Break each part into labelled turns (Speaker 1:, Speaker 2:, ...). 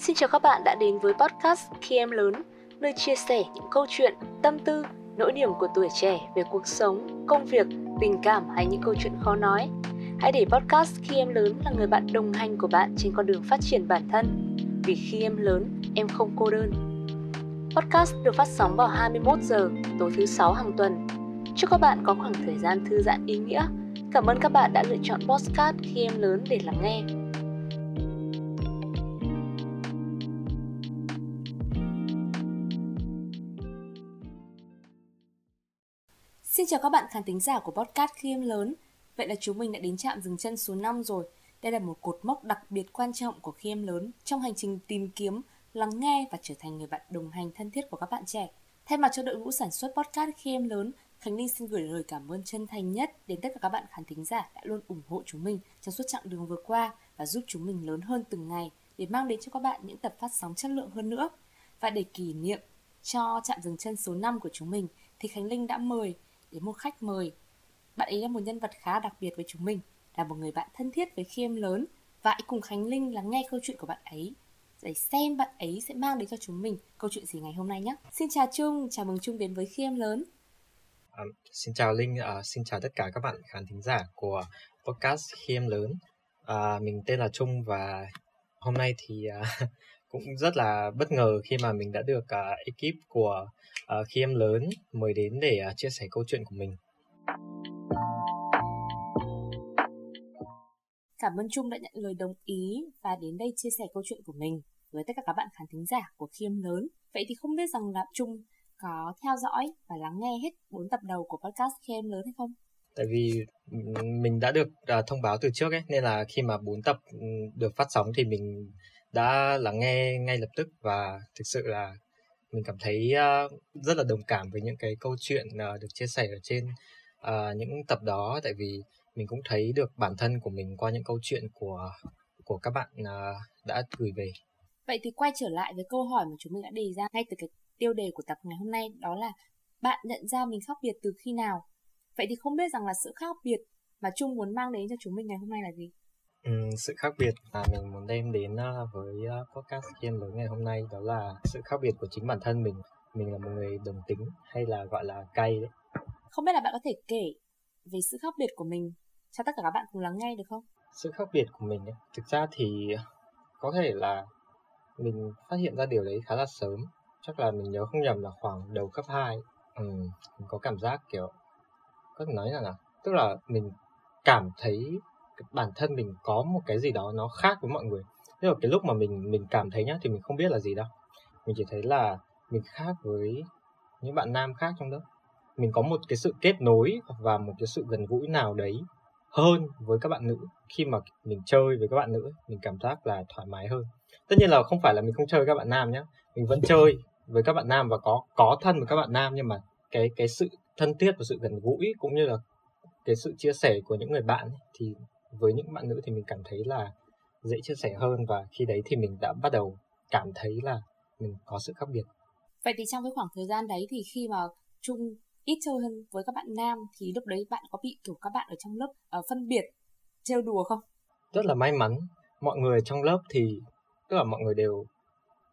Speaker 1: Xin chào các bạn đã đến với podcast Khi Em Lớn, nơi chia sẻ những câu chuyện, tâm tư, nỗi niềm của tuổi trẻ về cuộc sống, công việc, tình cảm hay những câu chuyện khó nói. Hãy để podcast Khi Em Lớn là người bạn đồng hành của bạn trên con đường phát triển bản thân. Vì khi em lớn, em không cô đơn. Podcast được phát sóng vào 21 giờ tối thứ sáu hàng tuần. Chúc các bạn có khoảng thời gian thư giãn ý nghĩa. Cảm ơn các bạn đã lựa chọn podcast Khi Em Lớn để lắng nghe. Xin chào các bạn khán thính giả của podcast Khi Em Lớn. Vậy là chúng mình đã đến trạm dừng chân số 5 rồi. Đây là một cột mốc đặc biệt quan trọng của Khi Em Lớn trong hành trình tìm kiếm, lắng nghe và trở thành người bạn đồng hành thân thiết của các bạn trẻ. Thay mặt cho đội ngũ sản xuất podcast Khi Em Lớn, Khánh Linh xin gửi lời cảm ơn chân thành nhất đến tất cả các bạn khán thính giả đã luôn ủng hộ chúng mình trong suốt chặng đường vừa qua và giúp chúng mình lớn hơn từng ngày để mang đến cho các bạn những tập phát sóng chất lượng hơn nữa. Và để kỷ niệm cho trạm dừng chân số 5 của chúng mình thì Khánh Linh đã mời đến một khách mời. Bạn ấy là một nhân vật khá đặc biệt với chúng mình, là một người bạn thân thiết với khi em lớn và hãy cùng Khánh Linh lắng nghe câu chuyện của bạn ấy để xem bạn ấy sẽ mang đến cho chúng mình câu chuyện gì ngày hôm nay nhé. Xin chào Trung, chào mừng Trung đến với khi em lớn.
Speaker 2: À, xin chào Linh, à, xin chào tất cả các bạn khán thính giả của podcast khi em lớn. À, mình tên là Trung và hôm nay thì à, cũng rất là bất ngờ khi mà mình đã được uh, ekip của uh, khi em lớn mời đến để uh, chia sẻ câu chuyện của mình.
Speaker 1: Cảm ơn Trung đã nhận lời đồng ý và đến đây chia sẻ câu chuyện của mình với tất cả các bạn khán thính giả của khi em lớn. Vậy thì không biết rằng là Trung có theo dõi và lắng nghe hết 4 tập đầu của podcast khi em lớn hay không?
Speaker 2: Tại vì mình đã được uh, thông báo từ trước ấy nên là khi mà 4 tập được phát sóng thì mình đã lắng nghe ngay lập tức và thực sự là mình cảm thấy uh, rất là đồng cảm với những cái câu chuyện uh, được chia sẻ ở trên uh, những tập đó tại vì mình cũng thấy được bản thân của mình qua những câu chuyện của của các bạn uh, đã gửi về.
Speaker 1: Vậy thì quay trở lại với câu hỏi mà chúng mình đã đề ra ngay từ cái tiêu đề của tập ngày hôm nay đó là bạn nhận ra mình khác biệt từ khi nào? Vậy thì không biết rằng là sự khác biệt mà Trung muốn mang đến cho chúng mình ngày hôm nay là gì?
Speaker 2: Ừ, sự khác biệt mà mình muốn đem đến với podcast game lớn ngày hôm nay đó là sự khác biệt của chính bản thân mình. Mình là một người đồng tính hay là gọi là cay đấy?
Speaker 1: Không biết là bạn có thể kể về sự khác biệt của mình cho tất cả các bạn cùng lắng nghe được không?
Speaker 2: Sự khác biệt của mình ấy, thực ra thì có thể là mình phát hiện ra điều đấy khá là sớm. Chắc là mình nhớ không nhầm là khoảng đầu cấp 2 ừ, mình có cảm giác kiểu có thể nói là nào? Tức là mình cảm thấy bản thân mình có một cái gì đó nó khác với mọi người. Nhưng mà cái lúc mà mình mình cảm thấy nhá thì mình không biết là gì đâu. Mình chỉ thấy là mình khác với những bạn nam khác trong lớp. Mình có một cái sự kết nối và một cái sự gần gũi nào đấy hơn với các bạn nữ. Khi mà mình chơi với các bạn nữ mình cảm giác là thoải mái hơn. Tất nhiên là không phải là mình không chơi với các bạn nam nhé mình vẫn chơi với các bạn nam và có có thân với các bạn nam nhưng mà cái cái sự thân thiết và sự gần gũi cũng như là cái sự chia sẻ của những người bạn ấy, thì với những bạn nữ thì mình cảm thấy là dễ chia sẻ hơn và khi đấy thì mình đã bắt đầu cảm thấy là mình có sự khác biệt.
Speaker 1: Vậy thì trong cái khoảng thời gian đấy thì khi mà chung ít chơi hơn với các bạn nam thì lúc đấy bạn có bị kiểu các bạn ở trong lớp uh, phân biệt trêu đùa không?
Speaker 2: Rất là may mắn mọi người trong lớp thì tức là mọi người đều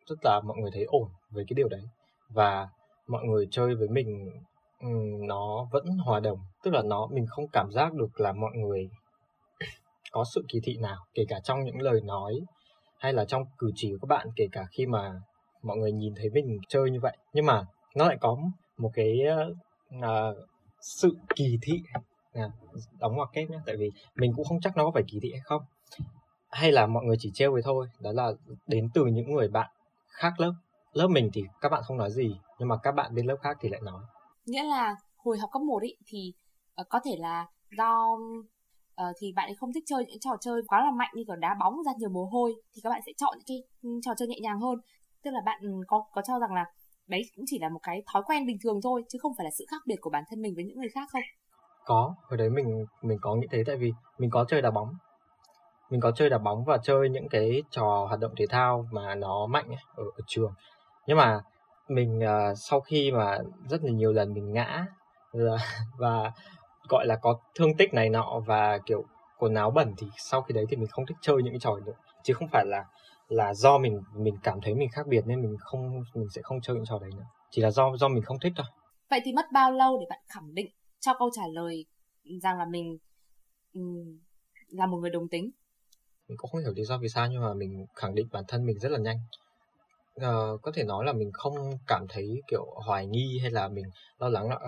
Speaker 2: rất là mọi người thấy ổn với cái điều đấy và mọi người chơi với mình nó vẫn hòa đồng. Tức là nó mình không cảm giác được là mọi người có sự kỳ thị nào kể cả trong những lời nói hay là trong cử chỉ của các bạn kể cả khi mà mọi người nhìn thấy mình chơi như vậy. Nhưng mà nó lại có một cái uh, sự kỳ thị à, đóng ngoặc kép nhé tại vì mình cũng không chắc nó có phải kỳ thị hay không. Hay là mọi người chỉ trêu vậy thôi đó là đến từ những người bạn khác lớp. Lớp mình thì các bạn không nói gì nhưng mà các bạn bên lớp khác thì lại nói.
Speaker 1: Nghĩa là hồi học cấp 1 ý, thì uh, có thể là do uh, thì bạn ấy không thích chơi những trò chơi quá là mạnh như kiểu đá bóng ra nhiều mồ hôi thì các bạn sẽ chọn những cái ừ, trò chơi nhẹ nhàng hơn. Tức là bạn ừ, có có cho rằng là đấy cũng chỉ là một cái thói quen bình thường thôi chứ không phải là sự khác biệt của bản thân mình với những người khác không?
Speaker 2: Có hồi đấy mình mình có nghĩ thế tại vì mình có chơi đá bóng. Mình có chơi đá bóng và chơi những cái trò hoạt động thể thao mà nó mạnh ấy, ở, ở trường. Nhưng mà mình uh, sau khi mà rất là nhiều lần mình ngã và gọi là có thương tích này nọ và kiểu quần áo bẩn thì sau khi đấy thì mình không thích chơi những cái trò nữa. Chứ không phải là là do mình mình cảm thấy mình khác biệt nên mình không mình sẽ không chơi những trò đấy nữa. Chỉ là do do mình không thích thôi.
Speaker 1: Vậy thì mất bao lâu để bạn khẳng định cho câu trả lời rằng là mình um, là một người đồng tính?
Speaker 2: Mình cũng không hiểu lý do vì sao nhưng mà mình khẳng định bản thân mình rất là nhanh. Uh, có thể nói là mình không cảm thấy kiểu hoài nghi hay là mình lo lắng là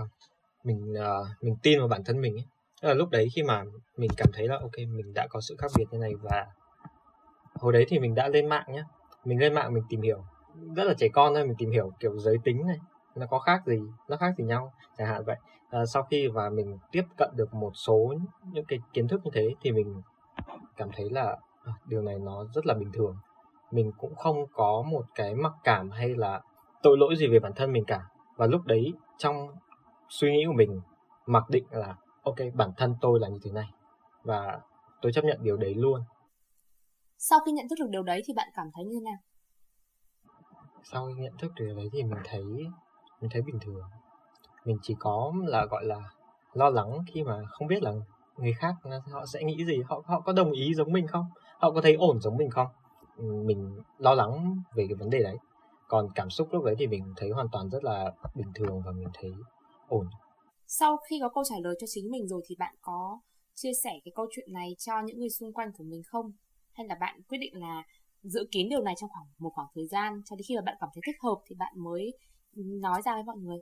Speaker 2: mình uh, mình tin vào bản thân mình ấy. là lúc đấy khi mà mình cảm thấy là ok mình đã có sự khác biệt như này và hồi đấy thì mình đã lên mạng nhé mình lên mạng mình tìm hiểu. Rất là trẻ con thôi mình tìm hiểu kiểu giới tính này nó có khác gì nó khác gì nhau chẳng hạn vậy. À, sau khi và mình tiếp cận được một số những cái kiến thức như thế thì mình cảm thấy là à, điều này nó rất là bình thường. Mình cũng không có một cái mặc cảm hay là tội lỗi gì về bản thân mình cả. Và lúc đấy trong suy nghĩ của mình mặc định là ok bản thân tôi là như thế này. Và tôi chấp nhận điều đấy luôn.
Speaker 1: Sau khi nhận thức được điều đấy thì bạn cảm thấy như thế nào?
Speaker 2: Sau khi nhận thức được điều đấy thì mình thấy mình thấy bình thường. Mình chỉ có là gọi là lo lắng khi mà không biết là người khác họ sẽ nghĩ gì họ họ có đồng ý giống mình không? Họ có thấy ổn giống mình không? Mình lo lắng về cái vấn đề đấy. Còn cảm xúc lúc đấy thì mình thấy hoàn toàn rất là bình thường và mình thấy ổn.
Speaker 1: Sau khi có câu trả lời cho chính mình rồi thì bạn có chia sẻ cái câu chuyện này cho những người xung quanh của mình không? Hay là bạn quyết định là giữ kín điều này trong khoảng một khoảng thời gian cho đến khi mà bạn cảm thấy thích hợp thì bạn mới nói ra với mọi người?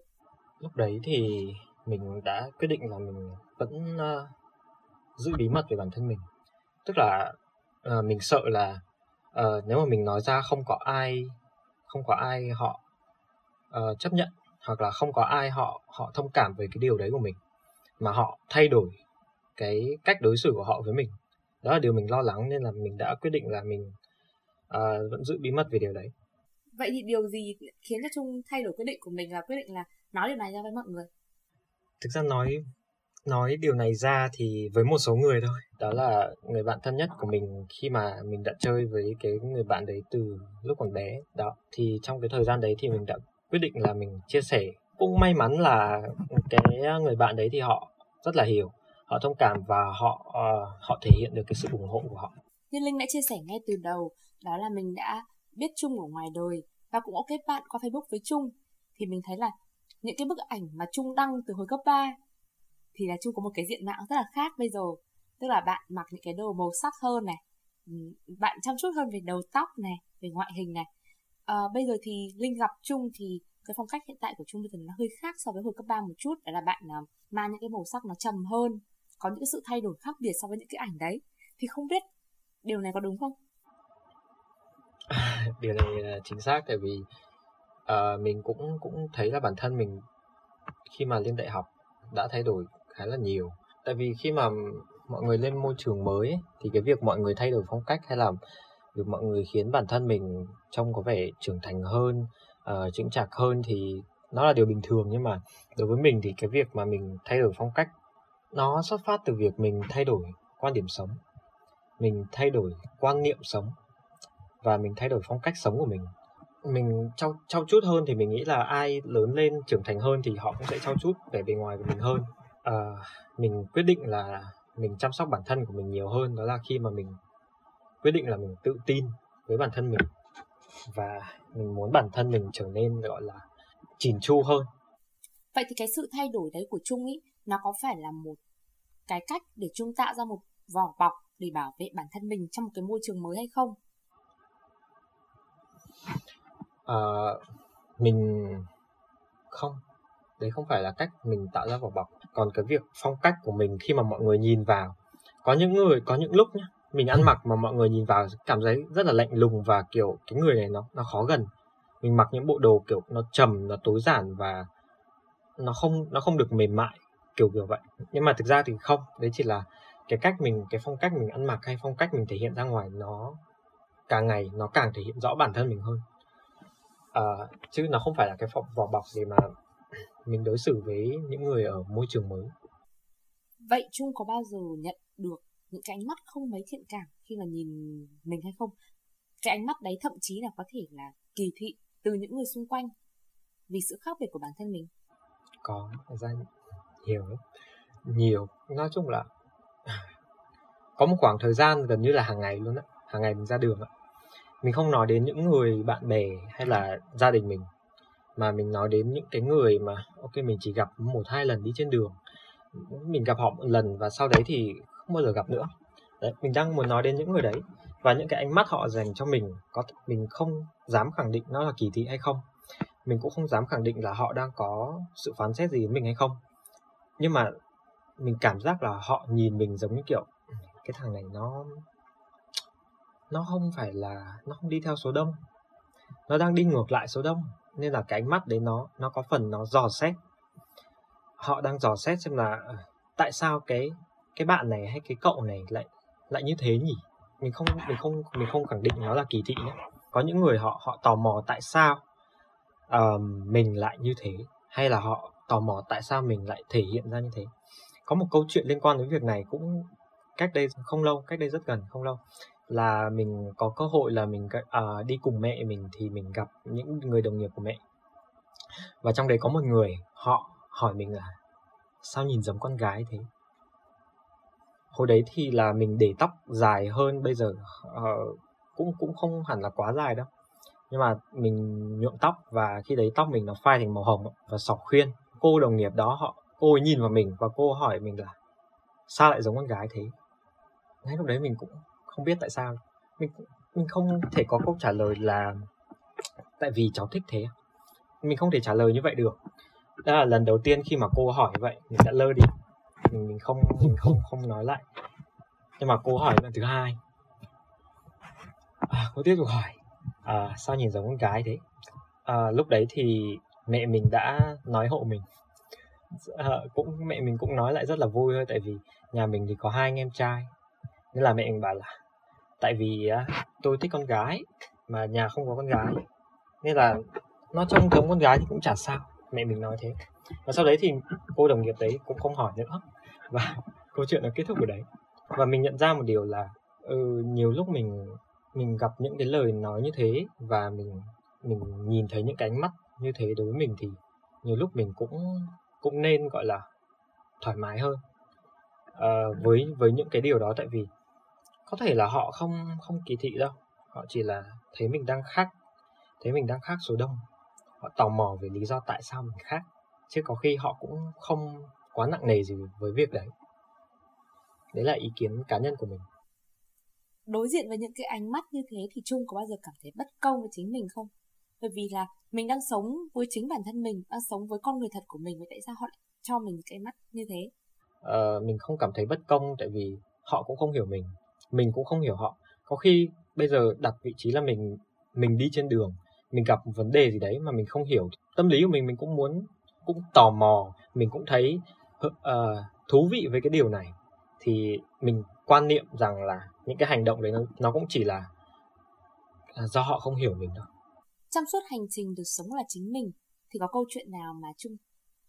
Speaker 2: Lúc đấy thì mình đã quyết định là mình vẫn uh, giữ bí mật về bản thân mình. Tức là uh, mình sợ là uh, nếu mà mình nói ra không có ai không có ai họ uh, chấp nhận hoặc là không có ai họ họ thông cảm về cái điều đấy của mình. Mà họ thay đổi cái cách đối xử của họ với mình. Đó là điều mình lo lắng nên là mình đã quyết định là mình uh, vẫn giữ bí mật về điều đấy.
Speaker 1: Vậy thì điều gì khiến cho trung thay đổi quyết định của mình là quyết định là nói điều này ra với mọi người?
Speaker 2: Thực ra nói nói điều này ra thì với một số người thôi. Đó là người bạn thân nhất của mình khi mà mình đã chơi với cái người bạn đấy từ lúc còn bé. Đó thì trong cái thời gian đấy thì mình đã quyết định là mình chia sẻ. Cũng may mắn là cái người bạn đấy thì họ rất là hiểu họ thông cảm và họ uh, họ thể hiện được cái sự ủng hộ của họ.
Speaker 1: Như linh đã chia sẻ ngay từ đầu đó là mình đã biết chung ở ngoài đời và cũng có kết bạn qua facebook với chung thì mình thấy là những cái bức ảnh mà Trung đăng từ hồi cấp 3 thì là Trung có một cái diện mạo rất là khác bây giờ. Tức là bạn mặc những cái đồ màu sắc hơn này bạn chăm chút hơn về đầu tóc này về ngoại hình này à, bây giờ thì Linh gặp Trung thì cái phong cách hiện tại của Trung bây giờ nó hơi khác so với hồi cấp 3 một chút đó là bạn uh, mang những cái màu sắc nó trầm hơn có những sự thay đổi khác biệt so với những cái ảnh đấy. Thì không biết điều này có đúng không?
Speaker 2: Điều này là chính xác tại vì uh, mình cũng cũng thấy là bản thân mình khi mà lên đại học đã thay đổi khá là nhiều. Tại vì khi mà mọi người lên môi trường mới ấy, thì cái việc mọi người thay đổi phong cách hay là việc mọi người khiến bản thân mình trông có vẻ trưởng thành hơn uh, chững chạc hơn thì nó là điều bình thường. Nhưng mà đối với mình thì cái việc mà mình thay đổi phong cách nó xuất phát từ việc mình thay đổi quan điểm sống. Mình thay đổi quan niệm sống và mình thay đổi phong cách sống của mình. Mình trau trau chút hơn thì mình nghĩ là ai lớn lên trưởng thành hơn thì họ cũng sẽ trau chút vẻ bề ngoài của mình hơn. À, mình quyết định là mình chăm sóc bản thân của mình nhiều hơn. Đó là khi mà mình quyết định là mình tự tin với bản thân mình và mình muốn bản thân mình trở nên gọi là chỉn chu hơn.
Speaker 1: Vậy thì cái sự thay đổi đấy của trung ý nó có phải là một cái cách để trung tạo ra một vỏ bọc để bảo vệ bản thân mình trong một cái môi trường mới hay không?
Speaker 2: Uh, mình không. Đấy không phải là cách mình tạo ra vỏ bọc. Còn cái việc phong cách của mình khi mà mọi người nhìn vào có những người có những lúc nhá mình ăn mặc mà mọi người nhìn vào cảm thấy rất là lạnh lùng và kiểu cái người này nó nó khó gần. Mình mặc những bộ đồ kiểu nó trầm nó tối giản và nó không nó không được mềm mại kiểu kiểu vậy. Nhưng mà thực ra thì không đấy chỉ là cái cách mình cái phong cách mình ăn mặc hay phong cách mình thể hiện ra ngoài nó càng ngày nó càng thể hiện rõ bản thân mình hơn. À, chứ nó không phải là cái vỏ bọc gì mà mình đối xử với những người ở môi trường mới.
Speaker 1: Vậy trung có bao giờ nhận được những cái ánh mắt không mấy thiện cảm khi mà nhìn mình hay không. Cái ánh mắt đấy thậm chí là có thể là kỳ thị từ những người xung quanh vì sự khác biệt của bản thân mình.
Speaker 2: Có ra nhiều lắm. Nhiều, nói chung là có một khoảng thời gian gần như là hàng ngày luôn á, hàng ngày mình ra đường á. Mình không nói đến những người bạn bè hay là gia đình mình, mà mình nói đến những cái người mà, ok, mình chỉ gặp một hai lần đi trên đường, mình gặp họ một lần và sau đấy thì không bao giờ gặp nữa. Đấy, mình đang muốn nói đến những người đấy và những cái ánh mắt họ dành cho mình có mình không dám khẳng định nó là kỳ thị hay không. Mình cũng không dám khẳng định là họ đang có sự phán xét gì đến mình hay không. Nhưng mà mình cảm giác là họ nhìn mình giống như kiểu, cái thằng này nó nó không phải là, nó không đi theo số đông. Nó đang đi ngược lại số đông, nên là cái ánh mắt đấy nó nó có phần nó dò xét. Họ đang dò xét xem là ờ, tại sao cái cái bạn này hay cái cậu này lại lại như thế nhỉ? Mình không mình không mình không khẳng định nó là kỳ thị nhé có những người họ họ tò mò tại sao uh, mình lại như thế hay là họ tò mò tại sao mình lại thể hiện ra như thế? Có một câu chuyện liên quan đến việc này cũng cách đây không lâu cách đây rất gần không lâu là mình có cơ hội là mình uh, đi cùng mẹ mình thì mình gặp những người đồng nghiệp của mẹ. Và trong đấy có một người họ hỏi mình là sao nhìn giống con gái thế? Hồi đấy thì là mình để tóc dài hơn bây giờ uh, cũng cũng không hẳn là quá dài đâu. Nhưng mà mình nhuộm tóc và khi đấy tóc mình nó phai thành màu hồng và sọc khuyên. Cô đồng nghiệp đó họ cô ấy nhìn vào mình và cô hỏi mình là sao lại giống con gái thế? Ngay lúc đấy mình cũng không biết tại sao. Mình mình không thể có câu trả lời là tại vì cháu thích thế. Mình không thể trả lời như vậy được. Đó là lần đầu tiên khi mà cô hỏi như vậy mình đã lơ đi mình mình không mình không không nói lại. Nhưng mà cô hỏi lần thứ hai. À, cô tiếp tục hỏi. À, sao nhìn giống con gái thế? À, lúc đấy thì mẹ mình đã nói hộ mình. À, cũng mẹ mình cũng nói lại rất là vui thôi tại vì nhà mình thì có hai anh em trai. Nên là mẹ mình bảo là tại vì à, tôi thích con gái mà nhà không có con gái. Nên là nó trông giống con gái thì cũng chả sao. Mẹ mình nói thế. Và sau đấy thì cô đồng nghiệp đấy cũng không hỏi nữa và câu chuyện nó kết thúc ở đấy. Và mình nhận ra một điều là ừ, nhiều lúc mình mình gặp những cái lời nói như thế và mình mình nhìn thấy những cái ánh mắt như thế đối với mình thì nhiều lúc mình cũng cũng nên gọi là thoải mái hơn. À, với với những cái điều đó tại vì có thể là họ không không kỳ thị đâu. Họ chỉ là thấy mình đang khác thấy mình đang khác số đông. Họ tò mò về lý do tại sao mình khác. Chứ có khi họ cũng không quá nặng nề gì với việc đấy đấy là ý kiến cá nhân của mình
Speaker 1: đối diện với những cái ánh mắt như thế thì Trung có bao giờ cảm thấy bất công với chính mình không? Bởi vì là mình đang sống với chính bản thân mình, đang sống với con người thật của mình, vậy tại sao họ lại cho mình cái mắt như thế?
Speaker 2: Ờ, mình không cảm thấy bất công tại vì họ cũng không hiểu mình, mình cũng không hiểu họ. Có khi bây giờ đặt vị trí là mình mình đi trên đường, mình gặp vấn đề gì đấy mà mình không hiểu tâm lý của mình, mình cũng muốn cũng tò mò, mình cũng thấy uh, thú vị với cái điều này thì mình quan niệm rằng là những cái hành động đấy nó, nó cũng chỉ là, là do họ không hiểu mình thôi.
Speaker 1: Trong suốt hành trình được sống là chính mình thì có câu chuyện nào mà Trung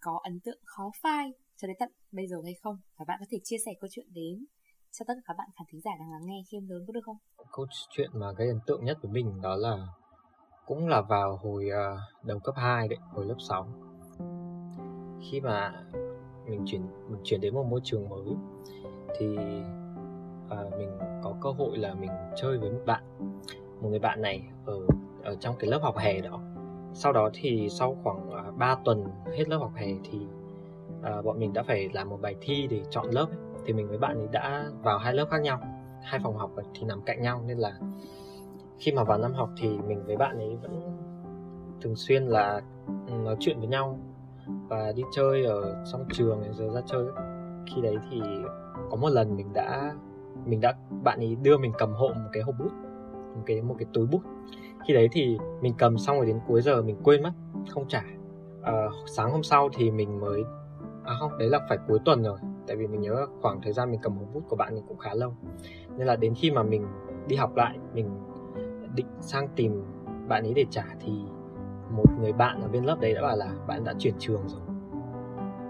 Speaker 1: có ấn tượng khó phai cho đến tận bây giờ hay không? Và bạn có thể chia sẻ câu chuyện đến cho tất cả các bạn khán thính giả đang lắng nghe khi em lớn có được không?
Speaker 2: Câu chuyện mà gây ấn tượng nhất với mình đó là cũng là vào hồi uh, đầu cấp 2 đấy hồi lớp 6 khi mà mình chuyển mình chuyển đến một môi trường mới. Thì à, mình có cơ hội là mình chơi với một bạn một người bạn này ở ở trong cái lớp học hè đó. Sau đó thì sau khoảng à, 3 tuần hết lớp học hè thì à, bọn mình đã phải làm một bài thi để chọn lớp. Ấy. thì mình với bạn ấy đã vào hai lớp khác nhau hai phòng học thì nằm cạnh nhau. Nên là khi mà vào năm học thì mình với bạn ấy vẫn thường xuyên là ừ, nói chuyện với nhau và đi chơi ở trong trường rồi ra chơi khi đấy thì có một lần mình đã mình đã bạn ấy đưa mình cầm hộ một cái hộp bút một cái một cái túi bút. Khi đấy thì mình cầm xong rồi đến cuối giờ mình quên mất không trả. À, sáng hôm sau thì mình mới à không đấy là phải cuối tuần rồi tại vì mình nhớ khoảng thời gian mình cầm hộp bút của bạn thì cũng khá lâu. Nên là đến khi mà mình đi học lại mình định sang tìm bạn ấy để trả thì một người bạn ở bên lớp đấy đã bảo là bạn đã chuyển trường rồi.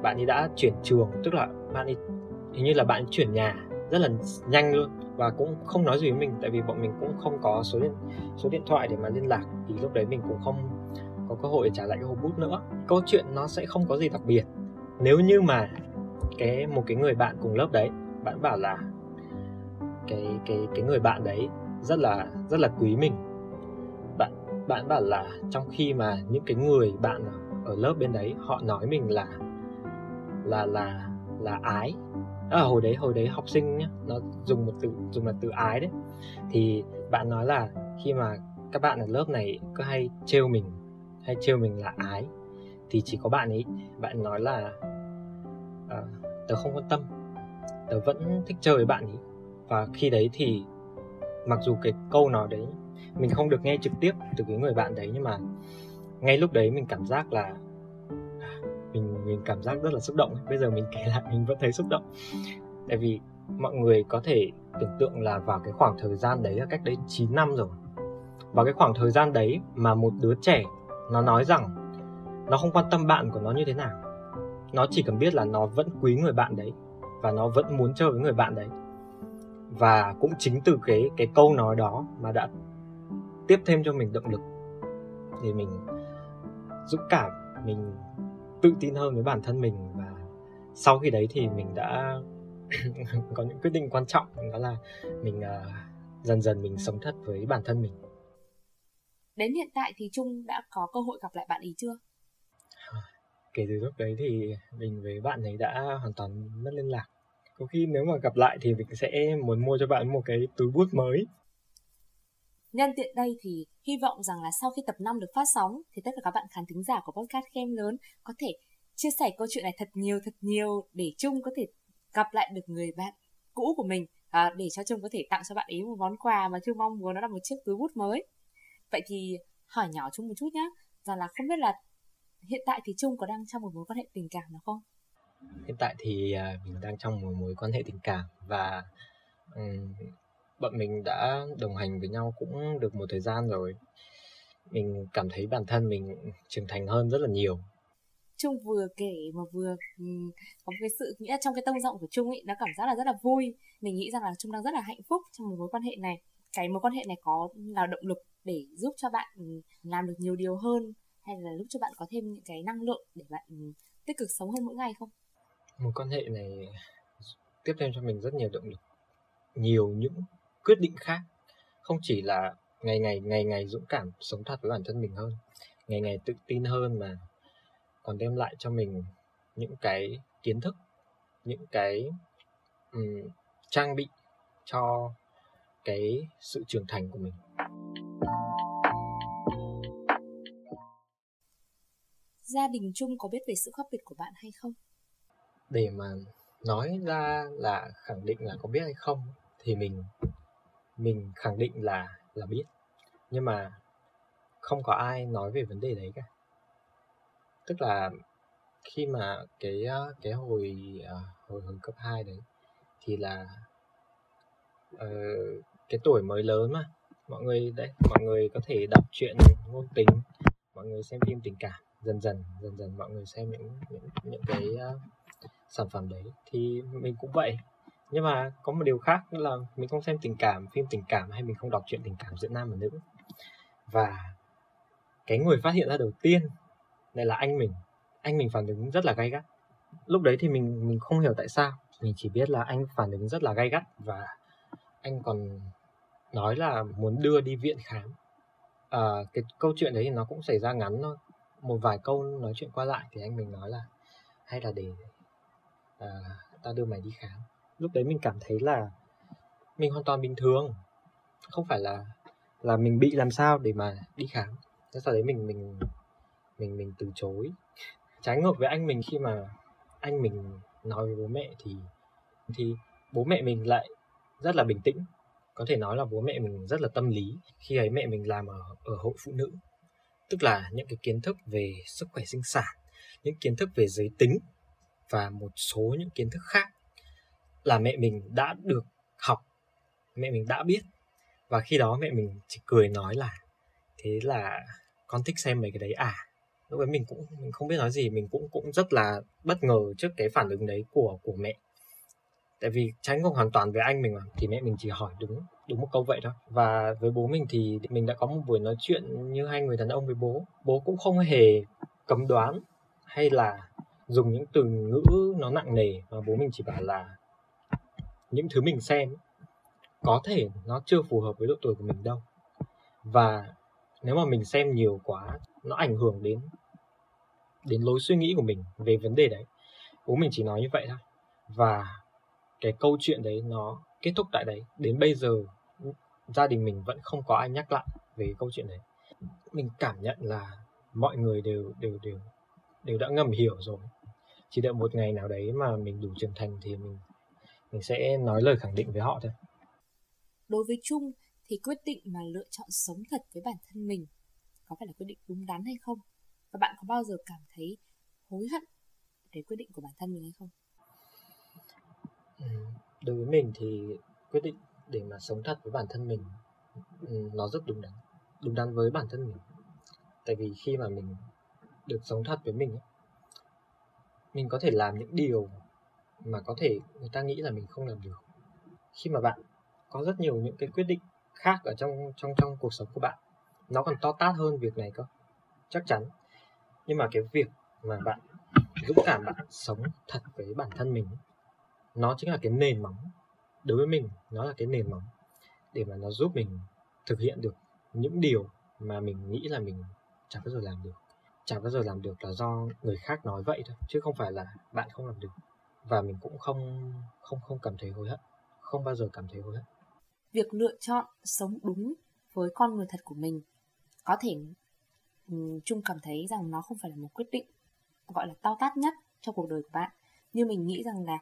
Speaker 2: Bạn ấy đã chuyển trường, tức là bạn ấy, hình như là bạn ấy chuyển nhà rất là nhanh luôn và cũng không nói gì với mình, tại vì bọn mình cũng không có số điện số điện thoại để mà liên lạc, thì lúc đấy mình cũng không có cơ hội để trả lại cái hộp bút nữa. Câu chuyện nó sẽ không có gì đặc biệt. Nếu như mà cái, một cái người bạn cùng lớp đấy, bạn bảo là cái cái cái người bạn đấy rất là rất là quý mình bạn bảo là trong khi mà những cái người bạn ở lớp bên đấy họ nói mình là là là là ái. À, hồi đấy hồi đấy học sinh nhá nó dùng một từ dùng là từ ái đấy. Thì bạn nói là khi mà các bạn ở lớp này cứ hay trêu mình hay trêu mình là ái thì chỉ có bạn ấy. Bạn nói là à, tớ không quan tâm tớ vẫn thích chơi với bạn ấy. Và khi đấy thì mặc dù cái câu nói đấy mình không được nghe trực tiếp từ cái người bạn đấy nhưng mà ngay lúc đấy mình cảm giác là, mình mình cảm giác rất là xúc động. Bây giờ mình kể lại, mình vẫn thấy xúc động. Tại vì mọi người có thể tưởng tượng là vào cái khoảng thời gian đấy là cách đấy 9 năm rồi. Vào cái khoảng thời gian đấy mà một đứa trẻ nó nói rằng nó không quan tâm bạn của nó như thế nào. Nó chỉ cần biết là nó vẫn quý người bạn đấy và nó vẫn muốn chơi với người bạn đấy. Và cũng chính từ cái cái câu nói đó mà đã tiếp thêm cho mình động lực. Để mình dũng cảm mình tự tin hơn với bản thân mình và sau khi đấy thì mình đã có những quyết định quan trọng đó là mình uh, dần dần mình sống thật với bản thân mình.
Speaker 1: Đến hiện tại thì trung đã có cơ hội gặp lại bạn ấy chưa?
Speaker 2: Kể từ lúc đấy thì mình với bạn ấy đã hoàn toàn mất liên lạc. Có khi nếu mà gặp lại thì mình sẽ muốn mua cho bạn một cái túi bút mới
Speaker 1: Nhân tiện đây thì hy vọng rằng là sau khi tập 5 được phát sóng thì tất cả các bạn khán thính giả của podcast Khem Lớn có thể chia sẻ câu chuyện này thật nhiều thật nhiều để Trung có thể gặp lại được người bạn cũ của mình à, để cho Trung có thể tặng cho bạn ấy một món quà mà Trung mong muốn đó là một chiếc túi bút mới. Vậy thì hỏi nhỏ Trung một chút nhé, rằng là không biết là hiện tại thì Trung có đang trong một mối quan hệ tình cảm nào không?
Speaker 2: Hiện tại thì à, mình đang trong một mối quan hệ tình cảm và um, bọn mình đã đồng hành với nhau cũng được một thời gian rồi. Mình cảm thấy bản thân mình trưởng thành hơn rất là nhiều.
Speaker 1: Trung vừa kể mà vừa có cái sự nghĩa trong cái tông giọng của Trung ấy nó cảm giác là rất là vui. Mình nghĩ rằng là Trung đang rất là hạnh phúc trong một mối quan hệ này. Cái mối quan hệ này có là động lực để giúp cho bạn làm được nhiều điều hơn hay là giúp cho bạn có thêm những cái năng lượng để bạn tích cực sống hơn mỗi ngày không?
Speaker 2: Mối quan hệ này tiếp thêm cho mình rất nhiều động lực. Nhiều những quyết định khác. Không chỉ là ngày ngày ngày ngày dũng cảm sống thật với bản thân mình hơn ngày ngày tự tin hơn mà còn đem lại cho mình những cái kiến thức những cái um, trang bị cho cái sự trưởng thành của mình.
Speaker 1: Gia đình chung có biết về sự khác biệt của bạn hay không?
Speaker 2: Để mà nói ra là khẳng định là có biết hay không thì mình mình khẳng định là là biết. Nhưng mà không có ai nói về vấn đề đấy cả. Tức là khi mà cái ờ, cái hồi ờ, hồi hồi cấp 2 đấy thì là uh, cái tuổi mới lớn mà. Mọi người đấy mọi người có thể đọc truyện ngôn tình mọi người xem phim tình cảm dần dần dần dần mọi người xem những những những cái uh, sản phẩm đấy. Thì mình cũng vậy nhưng mà có một điều khác nữa là mình không xem tình cảm phim tình cảm hay mình không đọc truyện tình cảm giữa nam và nữ. Và cái người phát hiện ra đầu tiên lại là anh mình. Anh mình phản ứng rất là gay gắt. Lúc đấy thì mình mình không hiểu tại sao. Mình chỉ biết là anh phản ứng rất là gay gắt và anh còn nói là muốn đưa đi viện khám. À, cái câu chuyện đấy thì nó cũng xảy ra ngắn thôi. Một vài câu nói chuyện qua lại thì anh mình nói là hay là để ờ, à, ta đưa mày đi khám lúc đấy mình cảm thấy là mình hoàn toàn bình thường. Không phải là là mình bị làm sao để mà đi khám. Thế sau đấy mình mình mình mình từ chối. Trái ngược với anh mình khi mà anh mình nói với bố mẹ thì thì bố mẹ mình lại rất là bình tĩnh. Có thể nói là bố mẹ mình rất là tâm lý khi ấy mẹ mình làm ở ở hội phụ nữ. Tức là những cái kiến thức về sức khỏe sinh sản, những kiến thức về giới tính và một số những kiến thức khác là mẹ mình đã được học, mẹ mình đã biết. Và khi đó mẹ mình chỉ cười nói là, thế là con thích xem mấy cái đấy à? Lúc ấy mình cũng, mình không biết nói gì, mình cũng cũng rất là bất ngờ trước cái phản ứng đấy của của mẹ. Tại vì tránh ngược hoàn toàn với anh mình mà, thì mẹ mình chỉ hỏi đúng đúng một câu vậy thôi. Và với bố mình thì mình đã có một buổi nói chuyện như hai người đàn ông với bố. Bố cũng không hề cấm đoán hay là dùng những từ ngữ nó nặng nề mà bố mình chỉ bảo là những thứ mình xem có thể nó chưa phù hợp với độ tuổi của mình đâu. Và nếu mà mình xem nhiều quá, nó ảnh hưởng đến đến lối suy nghĩ của mình về vấn đề đấy. Bố mình chỉ nói như vậy thôi. Và cái câu chuyện đấy nó kết thúc tại đấy. Đến bây giờ, gia đình mình vẫn không có ai nhắc lại về câu chuyện đấy. Mình cảm nhận là mọi người đều đều đều đều đã ngầm hiểu rồi. Chỉ đợi một ngày nào đấy mà mình đủ trưởng thành thì mình mình sẽ nói lời khẳng định với họ thôi.
Speaker 1: Đối với Trung thì quyết định mà lựa chọn sống thật với bản thân mình có phải là quyết định đúng đắn hay không? Và bạn có bao giờ cảm thấy hối hận cái quyết định của bản thân mình hay không?
Speaker 2: Đối với mình thì quyết định để mà sống thật với bản thân mình nó rất đúng đắn đúng đắn với bản thân mình. Tại vì khi mà mình được sống thật với mình mình có thể làm những điều mà có thể người ta nghĩ là mình không làm được. Khi mà bạn có rất nhiều những cái quyết định khác ở trong trong trong cuộc sống của bạn, nó còn to tát hơn việc này cơ, chắc chắn. Nhưng mà cái việc mà bạn dũng cảm bạn sống thật với bản thân mình, nó chính là cái nền móng. Đối với mình, nó là cái nền móng để mà nó giúp mình thực hiện được những điều mà mình nghĩ là mình chẳng bao giờ làm được. Chẳng bao giờ làm được là do người khác nói vậy thôi, chứ không phải là bạn không làm được và mình cũng không không không cảm thấy hối hận. Không bao giờ cảm thấy hối hận.
Speaker 1: Việc lựa chọn sống đúng với con người thật của mình có thể chung cảm thấy rằng nó không phải là một quyết định gọi là tao tát nhất trong cuộc đời của bạn. Nhưng mình nghĩ rằng là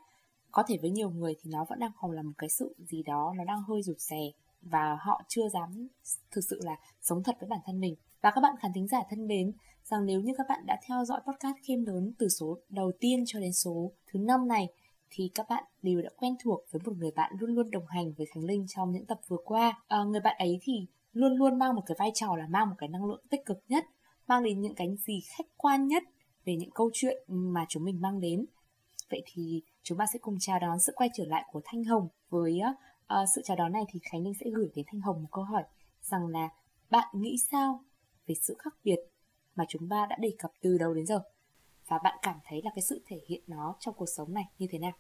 Speaker 1: có thể với nhiều người thì nó vẫn đang còn là một cái sự gì đó nó đang hơi rụt rè và họ chưa dám thực sự là sống thật với bản thân mình. Và các bạn khán thính giả thân mến rằng nếu như các bạn đã theo dõi podcast khiêm lớn từ số đầu tiên cho đến số thứ năm này thì các bạn đều đã quen thuộc với một người bạn luôn luôn đồng hành với Khánh Linh trong những tập vừa qua. À, người bạn ấy thì luôn luôn mang một cái vai trò là mang một cái năng lượng tích cực nhất, mang đến những cái gì khách quan nhất về những câu chuyện mà chúng mình mang đến. Vậy thì chúng ta sẽ cùng chào đón sự quay trở lại của Thanh Hồng. Với uh, sự chào đón này thì Khánh Linh sẽ gửi đến Thanh Hồng một câu hỏi rằng là bạn nghĩ sao về sự khác biệt mà chúng ta đã đề cập từ đầu đến giờ? Và bạn cảm thấy là cái sự thể hiện nó trong cuộc sống này như thế nào?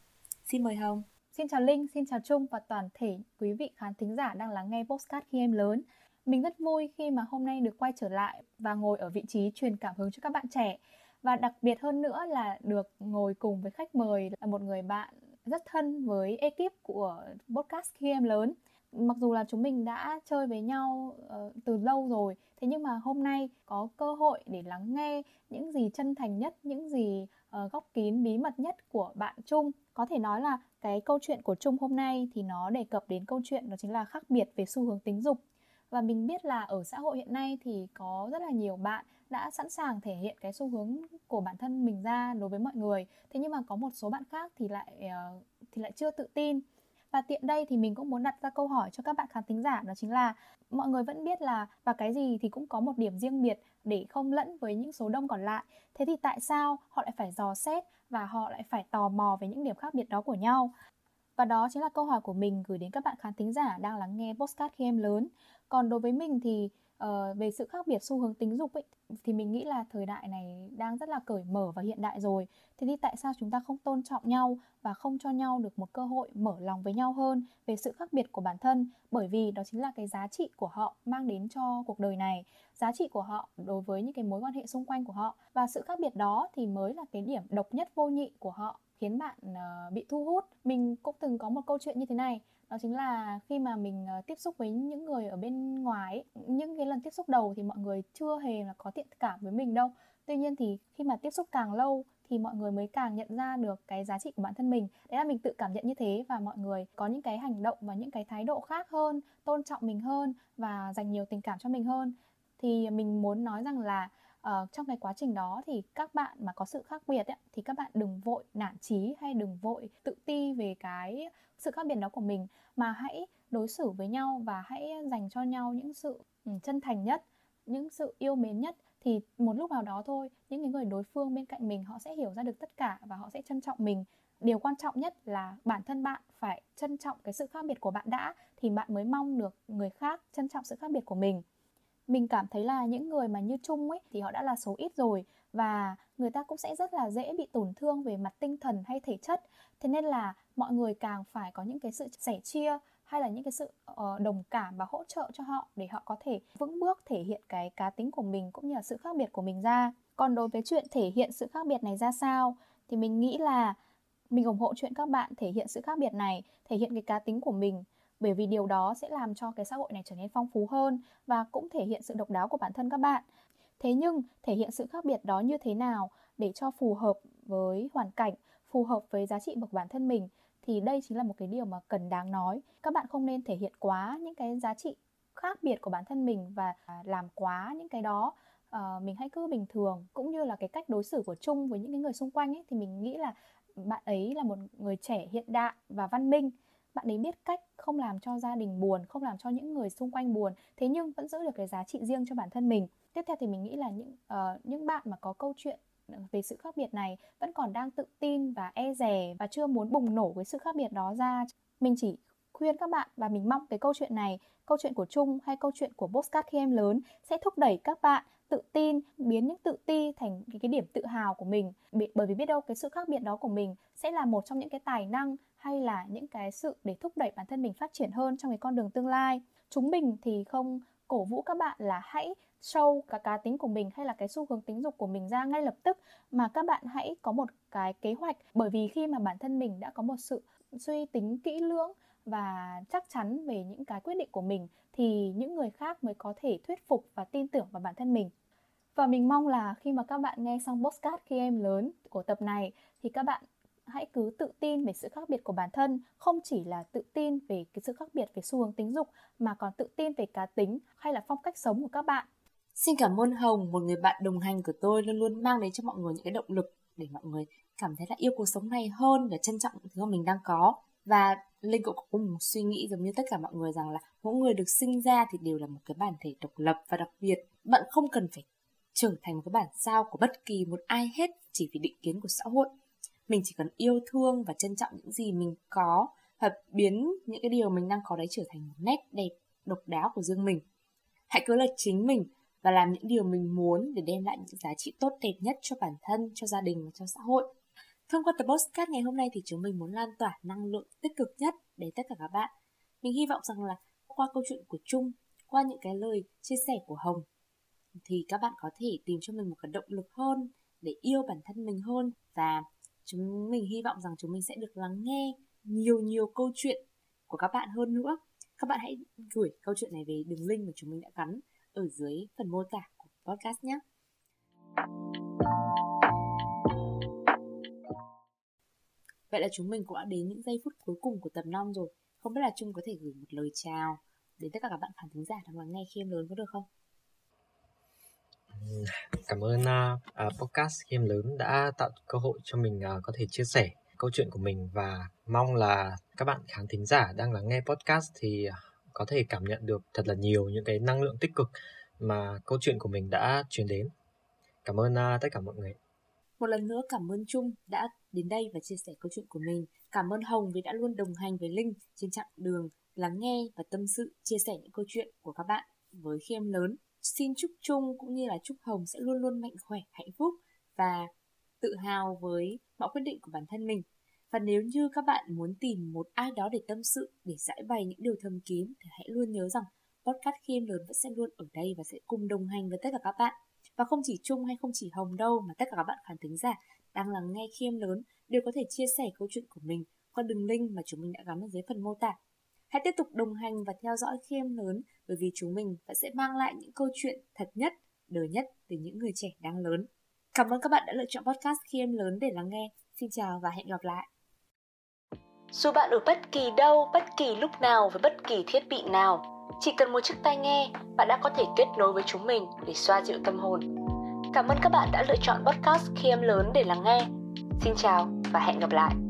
Speaker 1: Xin mời Hồng.
Speaker 3: Xin chào Linh, xin chào Trung và toàn thể quý vị khán thính giả đang lắng nghe Postcard khi em lớn. Mình rất vui khi mà hôm nay được quay trở lại và ngồi ở vị trí truyền cảm hứng cho các bạn trẻ. Và đặc biệt hơn nữa là được ngồi cùng với khách mời là một người bạn rất thân với ekip của podcast khi em lớn. Mặc dù là chúng mình đã chơi với nhau uh, từ lâu rồi, thế nhưng mà hôm nay có cơ hội để lắng nghe những gì chân thành nhất, những gì ờ, uh, góc kín bí mật nhất của bạn Trung. Có thể nói là cái câu chuyện của Trung hôm nay thì nó đề cập đến câu chuyện đó chính là khác biệt về xu hướng tính dục. Và mình biết là ở xã hội hiện nay thì có rất là nhiều bạn đã sẵn sàng thể hiện cái xu hướng của bản thân mình ra đối với mọi người. Thế nhưng mà có một số bạn khác thì lại uh, thì lại chưa tự tin và tiện đây thì mình cũng muốn đặt ra câu hỏi cho các bạn khán thính giả, đó chính là mọi người vẫn biết là và cái gì thì cũng có một điểm riêng biệt để không lẫn với những số đông còn lại. Thế thì tại sao họ lại phải dò xét và họ lại phải tò mò về những điểm khác biệt đó của nhau? Và đó chính là câu hỏi của mình gửi đến các bạn khán thính giả đang lắng nghe postcard khi em lớn. Còn đối với mình thì uh, về sự khác biệt xu hướng tính dục ấy, thì mình nghĩ là thời đại này đang rất là cởi mở và hiện đại rồi. Thế thì tại sao chúng ta không tôn trọng nhau và không cho nhau được một cơ hội mở lòng với nhau hơn về sự khác biệt của bản thân? Bởi vì đó chính là cái giá trị của họ mang đến cho cuộc đời này. Giá trị của họ đối với những cái mối quan hệ xung quanh của họ. Và sự khác biệt đó thì mới là cái điểm độc nhất vô nhị của họ khiến bạn uh, bị thu hút. Mình cũng từng có một câu chuyện như thế này đó chính là khi mà mình ờ, tiếp xúc với những người ở bên ngoài những cái lần tiếp xúc đầu thì mọi người chưa hề là có thiện cảm với mình đâu. Tuy nhiên thì khi mà tiếp xúc càng lâu thì mọi người mới càng nhận ra được cái giá trị của bản thân mình. Đấy là mình tự cảm nhận như thế và mọi người có những cái hành động và những cái thái độ khác hơn, tôn trọng mình hơn và dành nhiều tình cảm cho mình hơn. Thì mình muốn nói rằng là uh, trong cái quá trình đó thì các bạn mà có sự khác biệt ấy, thì các bạn đừng vội nản trí hay đừng vội tự ti về cái sự khác biệt đó của mình mà hãy đối xử với nhau và hãy dành cho nhau những sự ừ, chân thành nhất những sự yêu mến nhất. Thì một lúc nào đó thôi những cái người đối phương bên cạnh mình họ sẽ hiểu ra được tất cả và họ sẽ trân trọng mình. Điều quan trọng nhất là bản thân bạn phải trân trọng cái sự khác biệt của bạn đã thì bạn mới mong được người khác trân trọng sự khác biệt của mình mình cảm thấy là những người mà như Trung ấy thì họ đã là số ít rồi và người ta cũng sẽ rất là dễ bị tổn thương về mặt tinh thần hay thể chất. Thế nên là mọi người càng phải có những cái sự sẻ chia hay là những cái sự uh, đồng cảm và hỗ trợ cho họ để họ có thể vững bước thể hiện cái cá tính của mình cũng như là sự khác biệt của mình ra. Còn đối với chuyện thể hiện sự khác biệt này ra sao thì mình nghĩ là mình ủng hộ chuyện các bạn thể hiện sự khác biệt này thể hiện cái cá tính của mình bởi vì điều đó sẽ làm cho cái xã hội này trở nên phong phú hơn và cũng thể hiện sự độc đáo của bản thân các bạn. Thế nhưng thể hiện sự khác biệt đó như thế nào để cho phù hợp với hoàn cảnh phù hợp với giá trị của bản thân mình thì đây chính là một cái điều mà cần đáng nói. Các bạn không nên thể hiện quá những cái giá trị khác biệt của bản thân mình và làm quá những cái đó. Uh, mình hãy cứ bình thường cũng như là cái cách đối xử của chung với những cái người xung quanh ấy thì mình nghĩ là bạn ấy là một người trẻ hiện đại và văn minh bạn ấy biết cách không làm cho gia đình buồn không làm cho những người xung quanh buồn thế nhưng vẫn giữ được cái giá trị riêng cho bản thân mình. Tiếp theo thì mình nghĩ là những uh, những bạn mà có câu chuyện ờ, về sự khác biệt này vẫn còn đang tự tin và e rè và chưa muốn bùng nổ với sự khác biệt đó ra. Mình chỉ khuyên các bạn và mình mong cái câu chuyện này câu chuyện của Trung hay câu chuyện của Postcard khi em lớn sẽ thúc đẩy các bạn tự tin biến những tự ti thành cái, cái điểm tự hào của mình. Bởi vì biết đâu cái sự khác biệt đó của mình sẽ là một trong những cái tài năng hay là những cái sự để thúc đẩy bản thân mình phát triển hơn trong cái con đường tương lai? Chúng mình thì không cổ vũ các bạn là hãy show cả cá tính của mình hay là cái xu hướng tính dục của mình ra ngay lập tức, mà các bạn hãy có một cái kế hoạch. Bởi vì khi mà bản thân mình đã có một sự suy tính kỹ lưỡng và chắc chắn về những cái quyết định của mình, thì những người khác mới có thể thuyết phục và tin tưởng vào bản thân mình. Và mình mong là khi mà các bạn nghe xong postcard khi em lớn của tập này, thì các bạn hãy cứ tự tin về sự khác biệt của bản thân không chỉ là tự tin về cái sự khác biệt về xu hướng tính dục mà còn tự tin về cá tính hay là phong cách sống của các bạn
Speaker 1: Xin cảm ơn Hồng, một người bạn đồng hành của tôi luôn luôn mang đến cho mọi người những cái động lực để mọi người cảm thấy là yêu cuộc sống này hơn và trân trọng những thứ mà mình đang có. Và Linh cũng có một suy nghĩ giống như tất cả mọi người rằng là mỗi người được sinh ra thì đều là một cái bản thể độc lập và đặc biệt. Bạn không cần phải trở thành một cái bản sao của bất kỳ một ai hết chỉ vì định kiến của xã hội. Mình chỉ cần yêu thương và trân trọng những gì mình có và biến những cái điều mình đang có đấy trở thành một nét đẹp độc đáo của riêng mình. Hãy cứ là chính mình và làm những điều mình muốn để đem lại những giá trị tốt đẹp nhất cho bản thân, cho gia đình và cho xã hội. Thông qua tập podcast ngày hôm nay thì chúng mình muốn lan tỏa năng lượng tích cực nhất đến tất cả các bạn. Mình hy vọng rằng là qua câu chuyện của Trung, qua những cái lời chia sẻ của Hồng thì các bạn có thể tìm cho mình một cái động lực hơn để yêu bản thân mình hơn và chúng mình hy vọng rằng chúng mình sẽ được lắng nghe nhiều nhiều câu chuyện của các bạn hơn nữa. Các bạn hãy gửi câu chuyện này về đường link mà chúng mình đã gắn ở dưới phần mô tả của podcast nhé. Vậy là chúng mình cũng đã đến những giây phút cuối cùng của tập 5 rồi. Không biết là Trung có thể gửi một lời chào đến tất cả các bạn khán thính giả đang lắng nghe khi em lớn có được không?
Speaker 2: Cảm ơn uh, uh, podcast game lớn đã tạo cơ hội cho mình uh, có thể chia sẻ câu chuyện của mình và mong là các bạn khán thính giả đang lắng nghe podcast thì có thể cảm nhận được thật là nhiều những cái năng lượng tích cực mà câu chuyện của mình đã truyền đến. Cảm ơn uh, tất cả mọi người.
Speaker 1: Một lần nữa cảm ơn Trung đã đến đây và chia sẻ câu chuyện của mình. Cảm ơn Hồng vì đã luôn đồng hành với Linh trên chặng đường lắng nghe và tâm sự chia sẻ những câu chuyện của các bạn với khi em lớn. Xin chúc Trung cũng như là chúc Hồng sẽ luôn luôn mạnh khỏe, hạnh phúc và tự hào với mọi quyết định của bản thân mình. Và nếu như các bạn muốn tìm một ai đó để tâm sự, để giải bày những điều thầm kín thì hãy luôn nhớ rằng podcast khi em lớn vẫn sẽ luôn ở đây và sẽ cùng đồng hành với tất cả các bạn. Và không chỉ Trung hay không chỉ Hồng đâu mà tất cả các bạn khán thính giả đang lắng nghe khi em lớn đều có thể chia sẻ câu chuyện của mình qua đường link mà chúng mình đã gắn ở dưới phần mô tả. Hãy tiếp tục đồng hành và theo dõi khi em lớn bởi vì chúng mình vẫn sẽ mang lại những câu chuyện thật nhất, đời nhất từ những người trẻ đang lớn. Cảm ơn các bạn đã lựa chọn podcast khi em lớn để lắng nghe. Xin chào và hẹn gặp lại.
Speaker 4: Dù bạn ở bất kỳ đâu, bất kỳ lúc nào với bất kỳ thiết bị nào, chỉ cần một chiếc tai nghe, bạn đã có thể kết nối với chúng mình để xoa dịu tâm hồn. Cảm ơn các bạn đã lựa chọn podcast khi em lớn để lắng nghe. Xin chào và hẹn gặp lại.